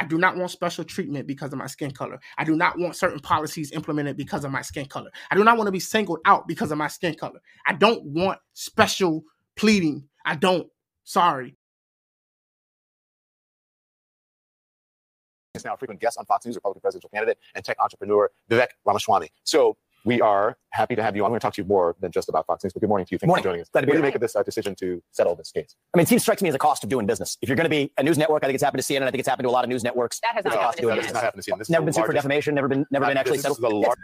I do not want special treatment because of my skin color. I do not want certain policies implemented because of my skin color. I do not want to be singled out because of my skin color. I don't want special pleading. I don't. Sorry. is now a frequent guest on Fox News, Republican presidential candidate and tech entrepreneur Vivek Ramaswamy. So we are happy to have you. I'm going to talk to you more than just about Fox News, but good morning to you. Thanks morning. for joining us. Glad to be what do you make of this uh, decision to settle this case? I mean, it seems strikes me as a cost of doing business. If you're going to be a news network, I think it's happened to CNN. I think it's happened to a lot of news networks. That has not a cost happened of to doing This CNN. has not happened to see. This Never been sued for defamation. Never been, never been actually this is settled. the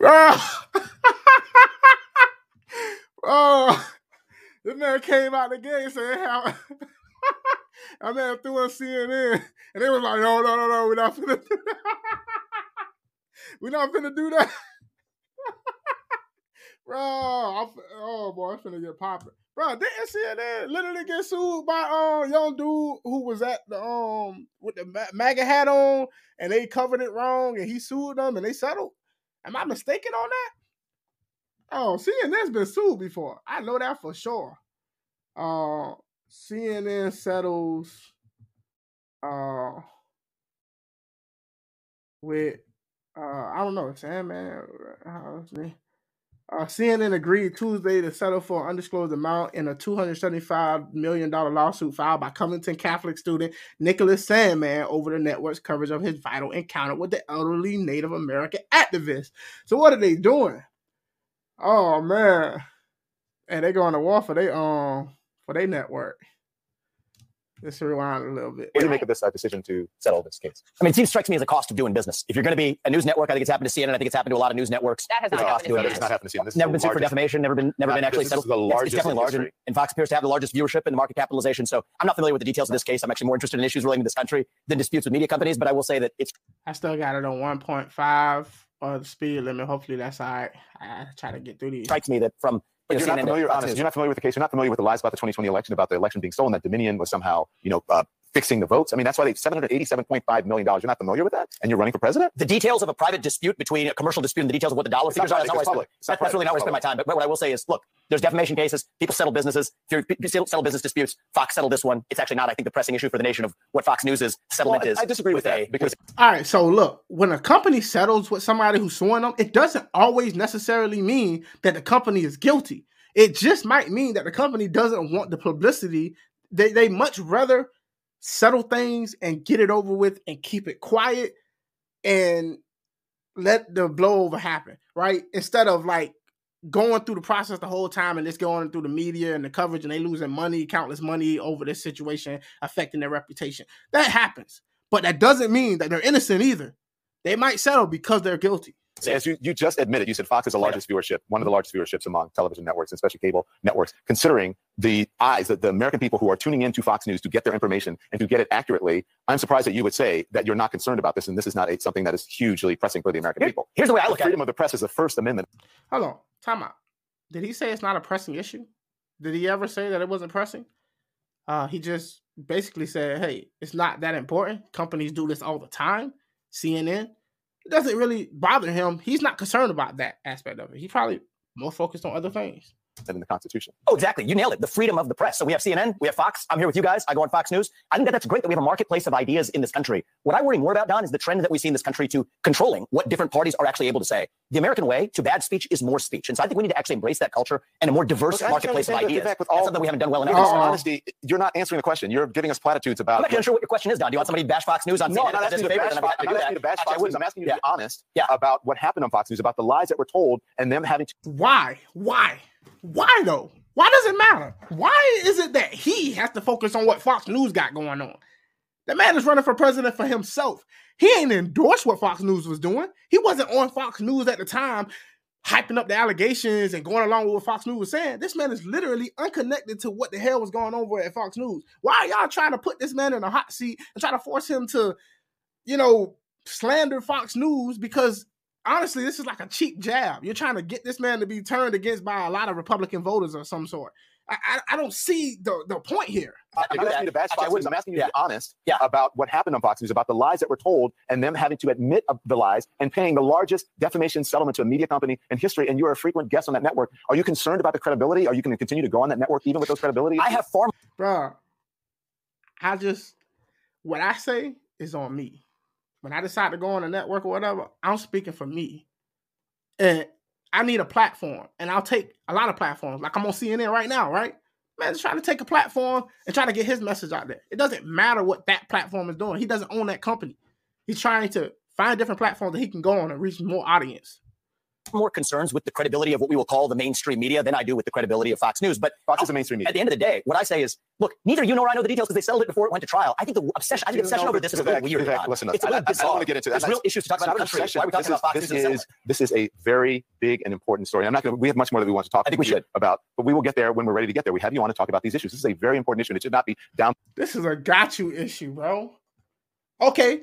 Yes. Bro. Bro. This man came out the gate saying how I man threw on CNN and they was like, no, no, no, no, we're not finna do that. we're not finna do that. Bro, I'm, oh boy, I'm finna get popping. Bro, didn't CNN literally get sued by um young dude who was at the um with the Ma- MAGA hat on and they covered it wrong and he sued them and they settled? Am I mistaken on that? Oh, CNN's been sued before. I know that for sure. Uh, CNN settles uh with uh I don't know Sandmann. How's his name? Uh, CNN agreed Tuesday to settle for an undisclosed amount in a $275 million lawsuit filed by Covington Catholic student Nicholas Sandmann over the network's coverage of his vital encounter with the elderly Native American activist. So what are they doing? Oh man. And they're going to war for they um for their network. Let's rewind a little bit. What do you make of this uh, decision to settle this case? I mean, it seems strikes me as a cost of doing business. If you're going to be a news network, I think it's happened to CNN. And I think it's happened to a lot of news networks. That has not is happened to CNN. not happened to see. This Never the been sued for defamation. Never been, never Not- been actually this is settled. the Yes, it's largest definitely in large, and, and Fox appears to have the largest viewership and market capitalization. So I'm not familiar with the details of this case. I'm actually more interested in issues relating to this country than disputes with media companies. But I will say that it's I still got it on 1.5 or the speed limit. Hopefully that's all right. I try to get through these. strikes me that from But you you're not familiar, honest, you're not familiar with the case. You're not familiar with the lies about the 2020 election, about the election being stolen, that Dominion was somehow, you know, uh, fixing the votes. I mean, that's why they $787.5 million. You're not familiar with that? And you're running for president? the details of a private dispute between a commercial dispute and the details of what the dollar It's figures are. private, That's not where I it's spend- public. It's not that- that's really not where I spend my time. But, but what I will say is, look, there's defamation cases. People settle businesses. If you settle business disputes, Fox settled this one. It's actually not, I think, the pressing issue for the nation of what Fox News is. Settlement Well, is. I disagree with a- that because All right, so look, when a company settles with somebody who's suing them, it doesn't always necessarily mean that the company is guilty. It just might mean that the company doesn't want the publicity. They they much rather settle things and get it over with and keep it quiet and let the blowover happen, right? Instead of like going through the process the whole time and it's going through the media and the coverage and they losing money, countless money over this situation affecting their reputation. That happens. But that doesn't mean that they're innocent either. They might settle because they're guilty. As you, you just admitted, you said Fox is the largest viewership, one of the largest viewerships among television networks, especially cable networks, considering the eyes that the American people who are tuning into Fox News to get their information and to get it accurately. I'm surprised that you would say that you're not concerned about this and this is not a, something that is hugely pressing for the American Here- people. here's the way I The look at it. freedom of the press is the First Amendment. Hold on, time out. Did he say it's not a pressing issue? Did he ever say that it wasn't pressing? Uh, he just basically said, "Hey, it's not that important. Companies do this all the time. CNN. Doesn't really bother him. He's not concerned about that aspect of it. He's probably more focused on other things. Than in the Constitution. Oh, exactly. You nailed it. The freedom of the press. So we have CNN, we have Fox. I'm here with you guys. I go on Fox News. I think that that's great that we have a marketplace of ideas in this country. What I worry more about, Don, is the trend that we see in this country to controlling what different parties are actually able to say. The American way to bad speech is more speech. And so I think we need to actually embrace that culture and a more diverse Look, marketplace of ideas. Vivek, with That's all- something we haven't done well In enough. all Uh-oh. honesty, you're not answering the question. You're giving us platitudes about. I'm not even sure what your question is, Don. Do you want somebody to bash Fox News on No, CNN? I'm not That's asking you to favorite, bash. I'm I'm not asking you to bash. Fox News. I'm asking you to be honest about what happened on Fox News, about the lies that were told, and them having to Why? Why? Why though? Why does it matter? Why is it that he has to focus on what Fox News got going on? The man is running for president for himself. He ain't endorsed what Fox News was doing. He wasn't on Fox News at the time, hyping up the allegations and going along with what Fox News was saying. This man is literally unconnected to what the hell was going on over at Fox News. Why are y'all trying to put this man in a hot seat and try to force him to, you know, slander Fox News? Because honestly, this is like a cheap jab. You're trying to get this man to be turned against by a lot of Republican voters of some sort. I, I, I don't see the, the point here. I'm not asking you to bash Fox News. I'm asking you yeah. to be honest Yeah. about what happened on Fox News, about the lies that were told, and them having to admit of the lies and paying the largest defamation settlement to a media company in history. And you're a frequent guest on that network. Are you concerned about the credibility? Are you going to continue to go on that network even with those credibility? I have far Bruh, I just what I say is on me. When I decide to go on a network or whatever, I'm speaking for me. And I need a platform. And I'll take a lot of platforms. Like I'm on CNN right now, right? Man, just trying to take a platform and try to get his message out there. It doesn't matter what that platform is doing. He doesn't own that company. He's trying to find different platforms that he can go on and reach more audience more concerns with the credibility of what we will call the mainstream media than I do with the credibility of Fox News. But Fox is a mainstream media. At the end of the day, what I say is, look, neither you nor I know the details because they settled it before it went to trial. I think the obsession, I think the obsession over this is a little weird. Vivek, listen, it's a little I, I, I don't want to get into that. There's real issues to talk about in the country. Why are we talking this about Fox this News? Is, this is a very big and important story. I'm not going to, we have much more that we want to talk I think we should. about, but we will get there when we're ready to get there. We have you on to talk about these issues. This is a very important issue and it should not be down. This is a got you issue, bro. Okay.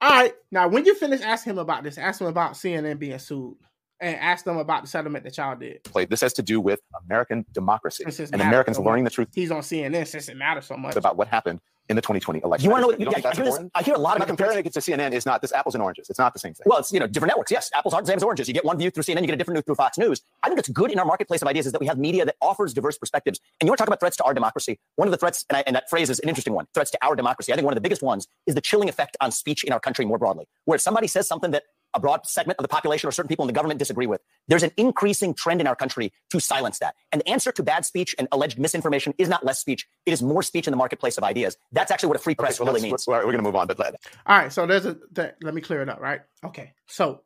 All right. Now, when you finish asking him about this, ask him about CNN being sued and ask them about the settlement that y'all did. Play this has to do with American democracy and matter Americans so learning the truth He's on CNN since it matters so much. about what happened in the 2020 election. You want to know what? You don't yeah, I, hear this. I hear a lot I'm of comparing it to CNN. Is not this apples and oranges. It's not the same thing. Well, it's you know different networks. Yes, apples aren't the same as oranges. You get one view through CNN, you get a different view through Fox News. I think it's good in our marketplace of ideas is that we have media that offers diverse perspectives. And you want to talk about threats to our democracy? One of the threats, and, I, and that phrase is an interesting one. Threats to our democracy. I think one of the biggest ones is the chilling effect on speech in our country more broadly, where if somebody says something that a broad segment of the population or certain people in the government disagree with, there's an increasing trend in our country to silence that. And the answer to bad speech and alleged misinformation is not less speech; it is more speech in the marketplace of ideas. That's actually what a free press so really means. We're, we're going to move on, but let, All right, so there's a th- let me clear it up, right? Okay. So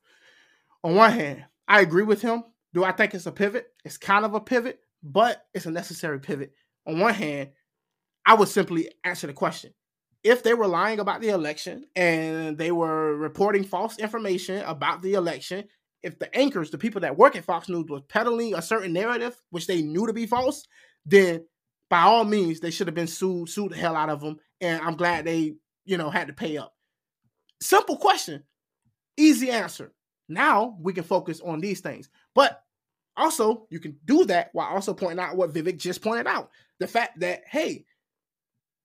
on one hand, I agree with him. Do I think it's a pivot? It's kind of a pivot, but it's a necessary pivot. On one hand, I would simply answer the question. If they were lying about the election and they were reporting false information about the election, if the anchors, the people that work at Fox News, was peddling a certain narrative which they knew to be false, then by all means they should have been sued, sued the hell out of them. And I'm glad they, you know, had to pay up. Simple question, easy answer. Now we can focus on these things. But also, you can do that while also pointing out what Vivek just pointed out the fact that, hey,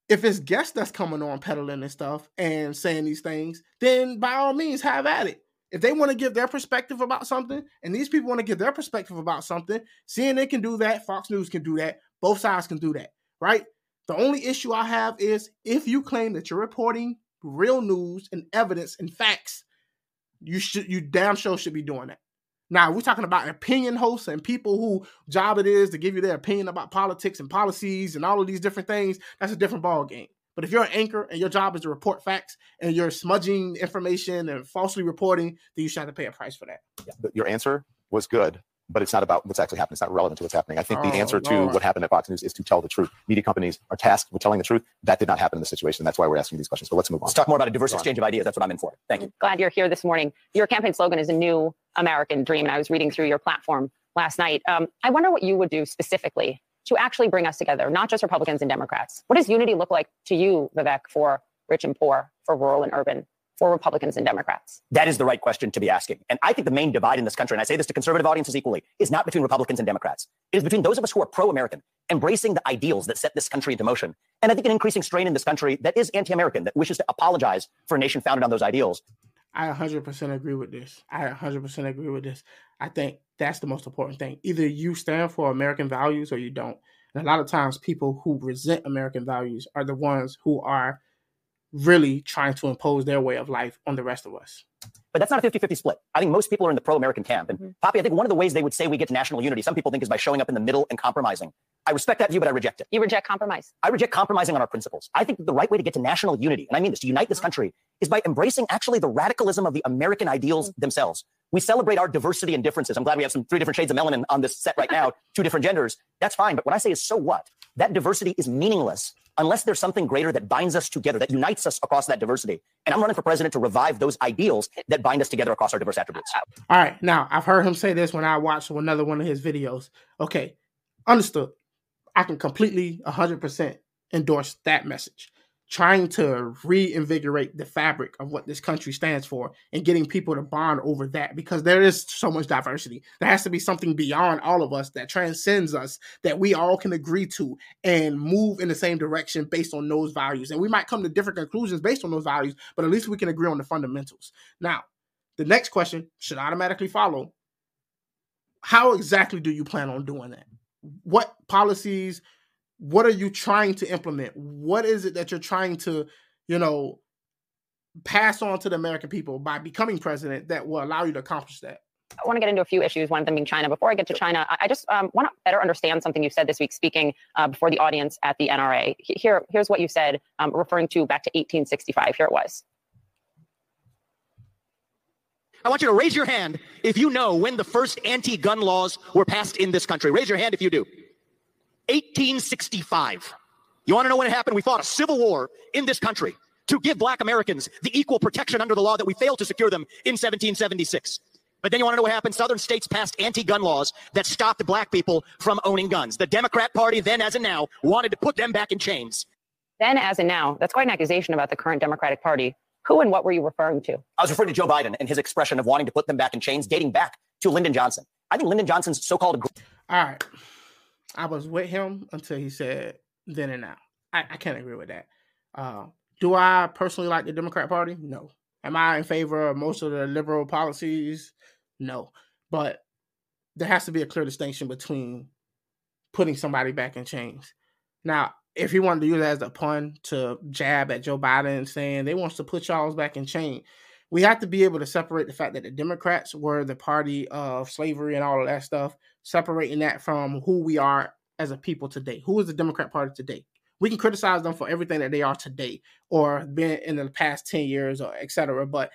if it's guests that's coming on peddling and stuff and saying these things, then by all means, have at it. If they want to give their perspective about something, and these people want to give their perspective about something, CNN can do that, Fox News can do that, both sides can do that, right? The only issue I have is if you claim that you're reporting real news and evidence and facts, you should you damn sure should be doing that. Now we're talking about opinion hosts and people who job it is to give you their opinion about politics and policies and all of these different things. That's a different ball game. But if you're an anchor and your job is to report facts and you're smudging information and falsely reporting, then you should have to pay a price for that. your answer was good, but it's not about what's actually happening. It's not relevant to what's happening. I think the Oh, answer to Lord. what happened at Fox News is to tell the truth. Media companies are tasked with telling the truth. That did not happen in this situation. That's why we're asking these questions. So let's move on. Let's talk more about a diverse Go on. exchange of ideas. That's what I'm in for. Thank you. glad you're here this morning. Your campaign slogan is a new American dream. And I was reading through your platform last night. Um, I wonder what you would do specifically to actually bring us together, not just Republicans and Democrats. What does unity look like to you, Vivek, for rich and poor, for rural and urban, for Republicans and Democrats? That is the right question to be asking. And I think the main divide in this country, and I say this to conservative audiences equally, is not between Republicans and Democrats. It is between those of us who are pro American, embracing the ideals that set this country into motion, and I think an increasing strain in this country that is anti American, that wishes to apologize for a nation founded on those ideals. I 100% agree with this. I 100% agree with this. I think that's the most important thing. Either you stand for American values or you don't. And a lot of times, people who resent American values are the ones who are really trying to impose their way of life on the rest of us. But that's not a 50 50 split. I think most people are in the pro American camp. And Mhm. Poppy, I think one of the ways they would say we get to national unity, some people think is by showing up in the middle and compromising. I respect that view, but I reject it. You reject compromise. I reject compromising on our principles. I think that the right way to get to national unity, and I mean this, to unite this country, is by embracing actually the radicalism of the American ideals themselves. We celebrate our diversity and differences. I'm glad we have some three different shades of melanin on this set right now, two different genders. That's fine. But what I say is, so what? That diversity is meaningless unless there's something greater that binds us together, that unites us across that diversity. And I'm running for president to revive those ideals that bind us together across our diverse attributes. All right. Now, I've heard him say this when I watched another one of his videos. Okay. Understood. I can completely 100% endorse that message. Trying to reinvigorate the fabric of what this country stands for and getting people to bond over that because there is so much diversity. There has to be something beyond all of us that transcends us that we all can agree to and move in the same direction based on those values. And we might come to different conclusions based on those values, but at least we can agree on the fundamentals. Now, the next question should automatically follow how exactly do you plan on doing that? What policies what are you trying to implement? What is it that you're trying to, you know, pass on to the American people by becoming president that will allow you to accomplish that? I want to get into a few issues, one of them being China. Before I get to China, I just um, want to better understand something you said this week speaking uh, before the audience at the NRA. Here, here's what you said, um, referring to back to 1865. Here it was. I want you to raise your hand if you know when the first anti gun laws were passed in this country. Raise your hand if you do. 1865. You want to know when it happened? We fought a civil war in this country to give black Americans the equal protection under the law that we failed to secure them in 1776. But then you want to know what happened? Southern states passed anti-gun laws that stopped black people from owning guns. The Democrat Party, then as and now, wanted to put them back in chains. Then as and now, that's quite an accusation about the current Democratic Party. Who and what were you referring to? I was referring to Joe Biden and his expression of wanting to put them back in chains, dating back to Lyndon Johnson. I think Lyndon Johnson's so-called. All right, I was with him until he said then and now. I, I can't agree with that. Uh, do I personally like the Democrat Party? No. Am I in favor of most of the liberal policies? No. But there has to be a clear distinction between putting somebody back in chains. Now, if he wanted to use it as a pun to jab at Joe Biden saying they wants to put y'all back in chain, we have to be able to separate the fact that the Democrats were the party of slavery and all of that stuff, separating that from who we are as a people today. Who is the Democrat Party today? We can criticize them for everything that they are today or been in the past 10 years or etc. But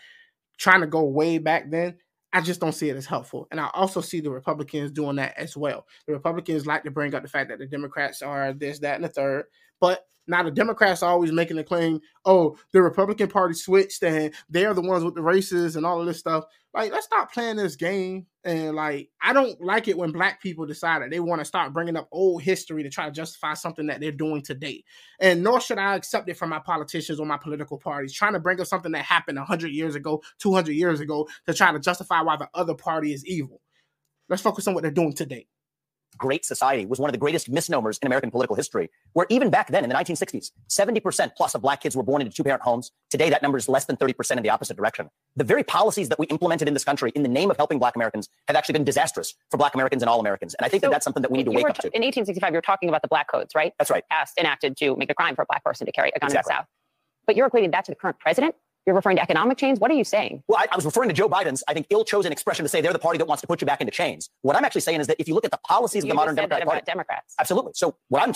trying to go way back then, I just don't see it as helpful. And I also see the Republicans doing that as well. The Republicans like to bring up the fact that the Democrats are this, that, and the third. But now the Democrats are always making the claim, oh, the Republican Party switched and they're the ones with the races and all of this stuff. Like, let's stop playing this game. And like, I don't like it when black people decide that they want to start bringing up old history to try to justify something that they're doing today. And nor should I accept it from my politicians or my political parties trying to bring up something that happened 100 years ago, 200 years ago to try to justify why the other party is evil. Let's focus on what they're doing today great society was one of the greatest misnomers in American political history, where even back then in the 1960s, 70% plus of black kids were born into two parent homes. Today, that number is less than 30% in the opposite direction. The very policies that we implemented in this country in the name of helping black Americans have actually been disastrous for black Americans and all Americans. And I think so that that's something that we need to wake up to. In 1865, you're talking about the black codes, right? That's right. Passed, enacted to make a crime for a black person to carry a gun exactly. in the South. But you're equating that to the current president? You're referring to economic chains? What are you saying? Well, I, I was referring to Joe Biden's, I think, ill-chosen expression to say they're the party that wants to put you back into chains. What I'm actually saying is that if you look at the policies you of the modern Democratic Party, Democrats. Absolutely. So what I'm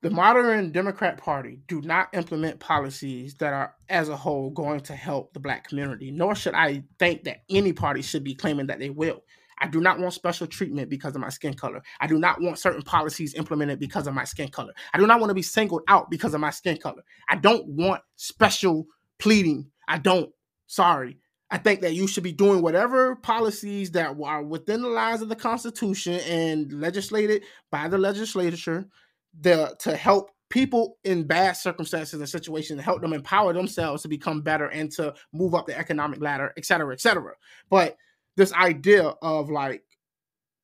the modern Democrat Party do not implement policies that are, as a whole, going to help the black community, nor should I think that any party should be claiming that they will. I do not want special treatment because of my skin color. I do not want certain policies implemented because of my skin color. I do not want to be singled out because of my skin color. I don't want special pleading. I don't. Sorry. I think that you should be doing whatever policies that are within the lines of the Constitution and legislated by the legislature the, to help people in bad circumstances and situations, to help them empower themselves to become better and to move up the economic ladder, et cetera, et cetera. But this idea of like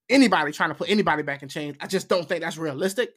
anybody trying to put anybody back in chains, I just don't think that's realistic.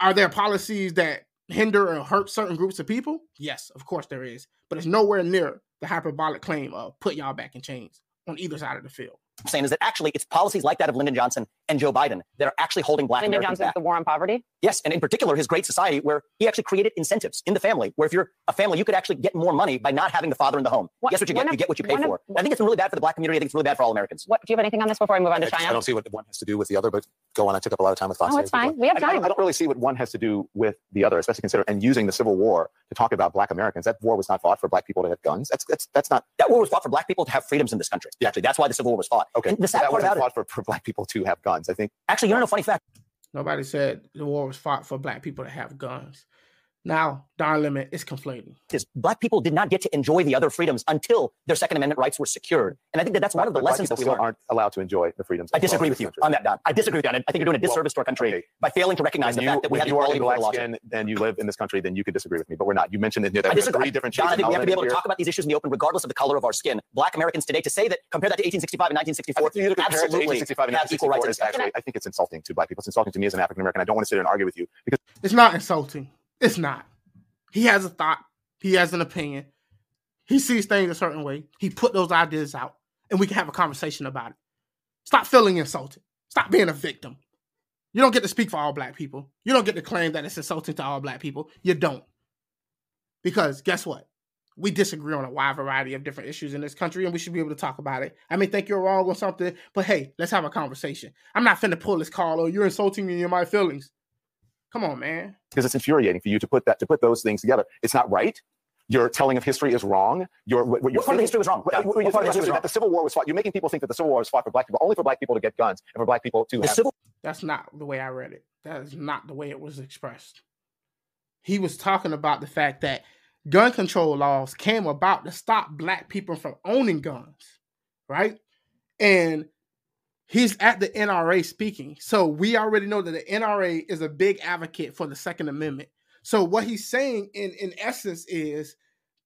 Are there policies that hinder or hurt certain groups of people? Yes, of course there is. But it's nowhere near the hyperbolic claim of put y'all back in chains on either side of the field I'm saying is that actually it's policies like that of Lyndon Johnson and Joe Biden that are actually holding black Lyndon Americans Johnson's back. the war on poverty? Yes, and in particular his Great Society, where he actually created incentives in the family, where if you're a family, you could actually get more money by not having the father in the home. What, Guess what you get? Of, you get what you pay for. Of, I think it's really bad for the black community. I think it's really bad for all Americans. What, do you have anything on this before I move on to I, China? I don't see what one has to do with the other, but go on. I took up a lot of time with Fox. Oh, it's fine. We have time. I, I, don't really see what one has to do with the other, especially consider and using the Civil War to talk about black Americans. That war was not fought for black people to have guns. That's that's that's not. That war was fought for black people to have freedoms in this country. Yeah. Actually, that's why the Civil War was fought. Okay. And the sad that part wasn't about fought for, for black people to have guns. I think. Actually, you don't know a funny fact. Nobody said the war was fought for black people to have guns. Now, Don Lemon is conflating. Is black people did not get to enjoy the other freedoms until their Second Amendment rights were secured, and I think that that's one of the but lessons that we learned. aren't allowed to enjoy the freedoms. I disagree with you on that, Don. I disagree with you. I think you're doing a disservice to our country okay. by failing to recognize when the you, fact that we have you are equality in black before the law. skin and you live in this country, then you could disagree with me, but we're not. You mentioned that, that I we have disagree. three different John, I think we have to be able to talk about these issues in the open, regardless of the color of our skin. Black Americans today, to say that compare that to 1865 and 1964, absolutely 1865 and have equal rights. in this is actually, I think it's insulting to black people. It's insulting to me as an African American. I don't want to sit here and argue with you because it's not insulting. It's not. He has a thought. He has an opinion. He sees things a certain way. He put those ideas out, and we can have a conversation about it. Stop feeling insulted. Stop being a victim. You don't get to speak for all black people. You don't get to claim that it's insulting to all black people. You don't. Because guess what? We disagree on a wide variety of different issues in this country, and we should be able to talk about it. I may think you're wrong on something, but hey, let's have a conversation. I'm not finna pull this call, oh, you're insulting me in my feelings. Come on, man. Because it's infuriating for you to put that to put those things together. It's not right. Your telling of history is wrong. Your what, what, what part of history was wrong? What, what, what part of history was wrong? That the Civil War was fought. You're making people think that the Civil War was fought for black people, only for black people to get guns and for black people to the have. Civil. That's not the way I read it. That is not the way it was expressed. He was talking about the fact that gun control laws came about to stop black people from owning guns, right? And he's at the NRA speaking. So we already know that the NRA is a big advocate for the Second Amendment. So what he's saying in in essence is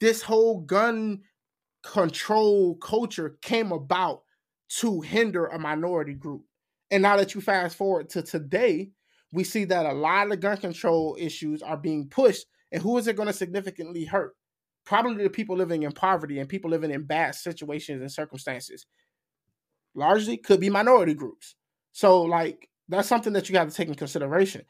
this whole gun control culture came about to hinder a minority group. And now that you fast forward to today, we see that a lot of gun control issues are being pushed. And who is it going to significantly hurt? Probably the people living in poverty and people living in bad situations and circumstances. Largely could be minority groups. So, like, that's something that you have to take in consideration.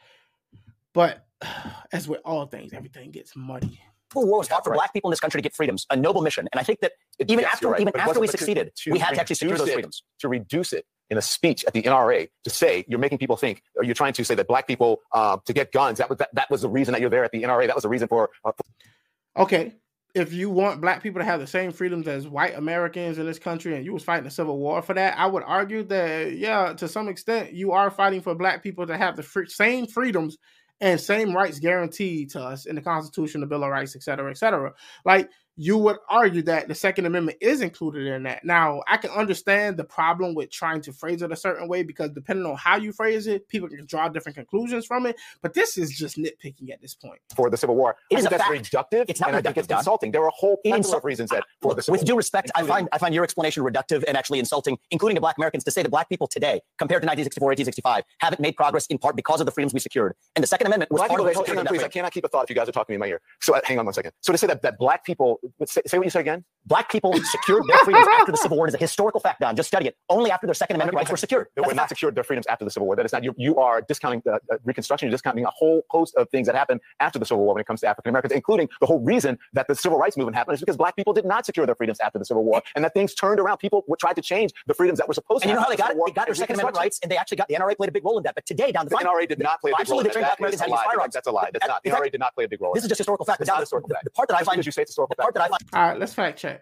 But as with all things, everything gets muddy. Civil War was fought for right. black people in this country to get freedoms, a noble mission. And I think that even yes, after right. even but after we succeeded, to, to we had to actually secure those freedoms. To reduce it in a speech at the NRA to say you're making people think, or you're trying to say that black people uh, to get guns. That was that, that was the reason that you're there at the NRA. That was the reason for. Uh, for okay, if you want black people to have the same freedoms as white Americans in this country and you was fighting the civil war for that, I would argue that yeah, to some extent you are fighting for black people to have the free, same freedoms and same rights guaranteed to us in the Constitution, the Bill of Rights, et cetera, et cetera. Like you would argue that the Second Amendment is included in that. Now, I can understand the problem with trying to phrase it a certain way because depending on how you phrase it, people can draw different conclusions from it. But this is just nitpicking at this point. For the Civil War, it is that's fact. reductive. It's not and reductive, I think it's insulting. There are a whole plethora of reasons that for the Civil With due respect, I find I find your explanation reductive and actually insulting, including to Black Americans, to say that Black people today, compared to 1964, 1865, haven't made progress in part because of the freedoms we secured. And the Second Amendment was Black part people, of hang on, please. I cannot keep a thought if you guys are talking to me in my ear. So uh, hang on one second. So to say that that Black people, say, say what you say again. Black people secured their freedoms after the Civil War. It is a historical fact, Don. Just study it. Only after their Second Amendment rights were secured. They were not secured their freedoms after the Civil War. That is not, you, you are discounting the uh, Reconstruction. You're discounting a whole host of things that happened after the Civil War when it comes to African Americans, including the whole reason that the Civil Rights Movement happened is because Black people did not secure their freedoms after the Civil War and that things turned around. People tried to change the freedoms that were supposed and to And you know how they got it? They got their Second Amendment rights and they actually got the NRA played a big role in that. But today, down the, the NRA did not play a big role in that. That is a lie. That's a lie. That's not. The NRA did not play a big role. This is just historical fact. It's not historical fact. The part that I find, you say it's historical fact. The part that I find. All right, let's fact check.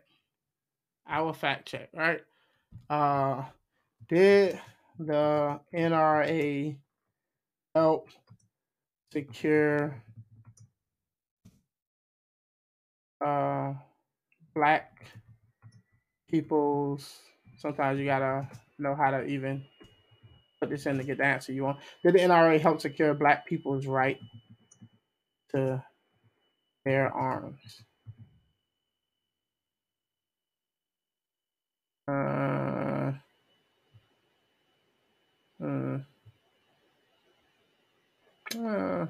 I will fact check, right? Uh, did the NRA help secure uh black people's sometimes you gotta know how to even put this in to get the answer you want. Did the NRA help secure black people's right to bear arms? Uh, uh, uh,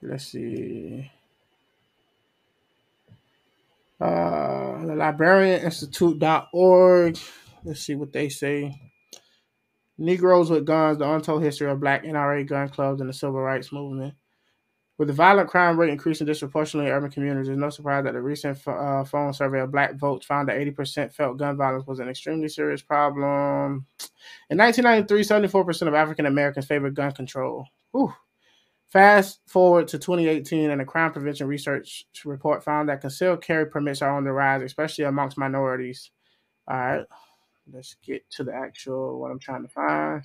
let's see. Uh, the libertarianinstitute.org. Let's see what they say. Negroes with Guns, the Untold History of Black NRA Gun Clubs and the Civil Rights Movement. With the violent crime rate increasing disproportionately in urban communities, it's no surprise that the recent uh, phone survey of black votes found that 80% felt gun violence was an extremely serious problem. In 1993, 74% of African Americans favored gun control. Whew. Fast forward to 2018, and a crime prevention research report found that concealed carry permits are on the rise, especially amongst minorities. All right, let's get to the actual what I'm trying to find.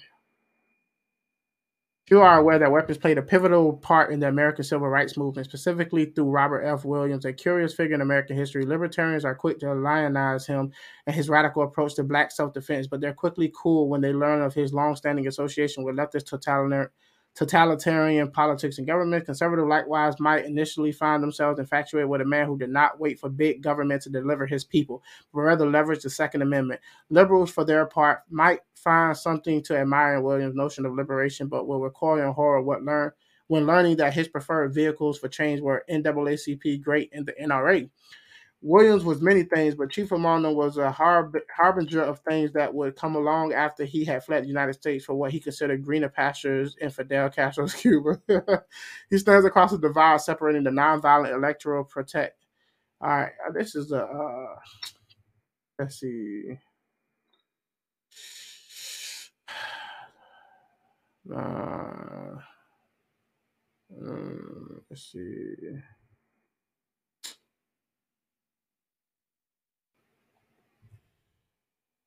You are aware that weapons played a pivotal part in the American civil rights movement, specifically through Robert F. Williams, a curious figure in American history. Libertarians are quick to lionize him and his radical approach to black self defense, but they're quickly cool when they learn of his long standing association with leftist totalitarian totalitarian politics and government. Conservative likewise might initially find themselves infatuated with a man who did not wait for big government to deliver his people, but rather leveraged the Second Amendment. Liberals, for their part, might find something to admire in Williams' notion of liberation, but will recoil in horror what learn when learning that his preferred vehicles for change were NAACP, GREAT, and the NRA. Williams was many things, but chief among them was a harb- harbinger of things that would come along after he had fled the United States for what he considered greener pastures in Fidel Castro's Cuba. he stands across the divide separating the nonviolent electoral protect. All right, uh, this is a. Uh, let's see. Uh, um, let's see.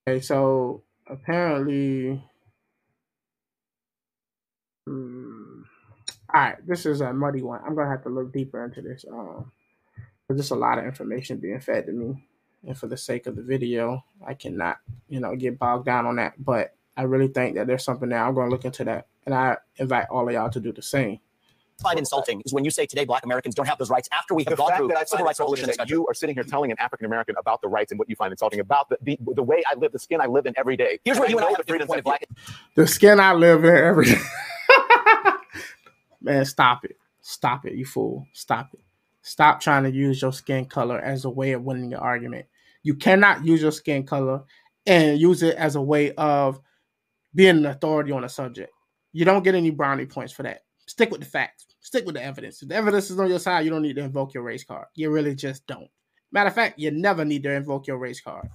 Okay, so apparently, um, all right, this is a muddy one. I'm gonna have to look deeper into this. Um, there's just a lot of information being fed to me, and for the sake of the video, I cannot, you know, get bogged down on that. But I really think that there's something there. I'm gonna look into that, and I invite all of y'all to do the same find insulting is when you say today black Americans don't have those rights after we have the gone through that civil rights revolution. That you are sitting here telling an African American about the rights and what you find insulting about the, the, the way I live, the skin I live in every day. Here's where you and I have a different point of black. The skin I live in every day. Man, stop it. Stop it, you fool. Stop it. Stop trying to use your skin color as a way of winning your argument. You cannot use your skin color and use it as a way of being an authority on a subject. You don't get any brownie points for that. Stick with the facts. Stick with the evidence. If the evidence is on your side, you don't need to invoke your race card. You really just don't. Matter of fact, you never need to invoke your race card.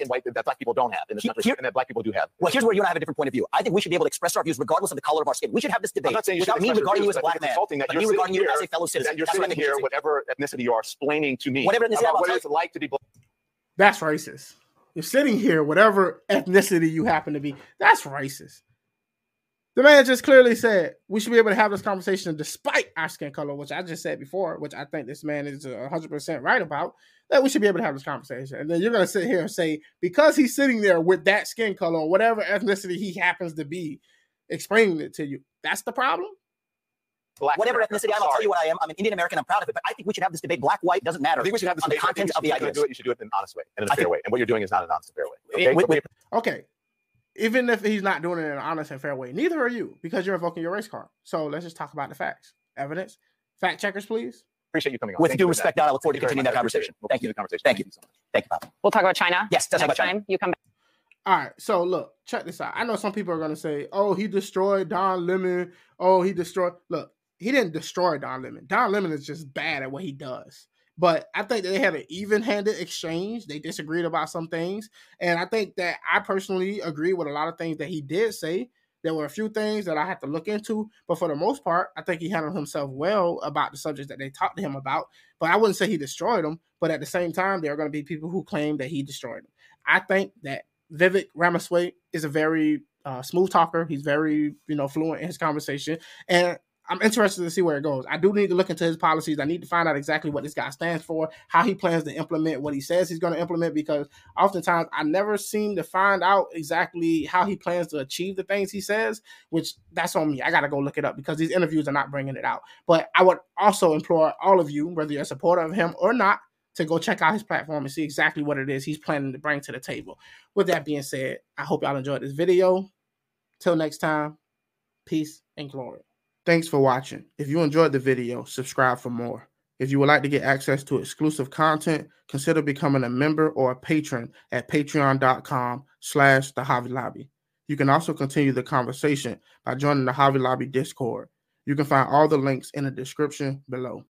And white that black people don't have in this country, Here, and that black people do have. Well, here's where you and I have a different point of view. I think we should be able to express our views regardless of the color of our skin. We should have this debate I'm not saying without me regarding you as a black man, that but me regarding you as a fellow citizen. That you're That's sitting here, whatever ethnicity you are, explaining to me whatever ethnicity about what it's like to be black. That's racist. You're sitting here, whatever ethnicity you happen to be. That's racist. The man just clearly said we should be able to have this conversation despite our skin color, which I just said before, which I think this man is 100% right about, that we should be able to have this conversation. And then you're going to sit here and say, because he's sitting there with that skin color or whatever ethnicity he happens to be, explaining it to you, that's the problem? Black Whatever America. ethnicity I'm, I'll tell you what I am. I'm an Indian American. I'm proud of it. But I think we should have this debate. Black, white doesn't matter. I think we should have this on debate. the content of the ideas. Do it, you should do it in an honest way and in a I fair think, way. And what you're doing is not an honest and fair way. Okay. With, with, okay even if he's not doing it in an honest and fair way, neither are you because you're invoking your race card. So let's just talk about the facts, evidence. Fact checkers, please. Appreciate you coming on. With Thank due respect, Don, I look forward to continuing that conversation. We'll Thank you. The conversation. Thank, Thank you. so much. Thank you, Bob. We'll talk about China. Yes, next about time you come back. All right, so look, check this out. I know some people are going to say, "Oh, he destroyed Don Lemon. Oh, he destroyed." Look, he didn't destroy Don Lemon. Don Lemon is just bad at what he does. But I think that they had an even-handed exchange. They disagreed about some things, and I think that I personally agree with a lot of things that he did say. There were a few things that I had to look into, but for the most part, I think he handled himself well about the subjects that they talked to him about. But I wouldn't say he destroyed them. But at the same time, there are going to be people who claim that he destroyed them. I think that Vivek Ramaswamy is a very uh, smooth talker. He's very, you know, fluent in his conversation, and I'm interested to see where it goes. I do need to look into his policies. I need to find out exactly what this guy stands for, how he plans to implement what he says he's going to implement, because oftentimes I never seem to find out exactly how he plans to achieve the things he says, which that's on me. I got to go look it up because these interviews are not bringing it out. But I would also implore all of you, whether you're a supporter of him or not, to go check out his platform and see exactly what it is he's planning to bring to the table. With that being said, I hope y'all enjoyed this video. Till next time, peace and glory. Thanks for watching. If you enjoyed the video, subscribe for more. If you would like to get access to exclusive content, consider becoming a member or a patron at patreon.com slash the Javi Lobby. You can also continue the conversation by joining the Javi Lobby Discord. You can find all the links in the description below.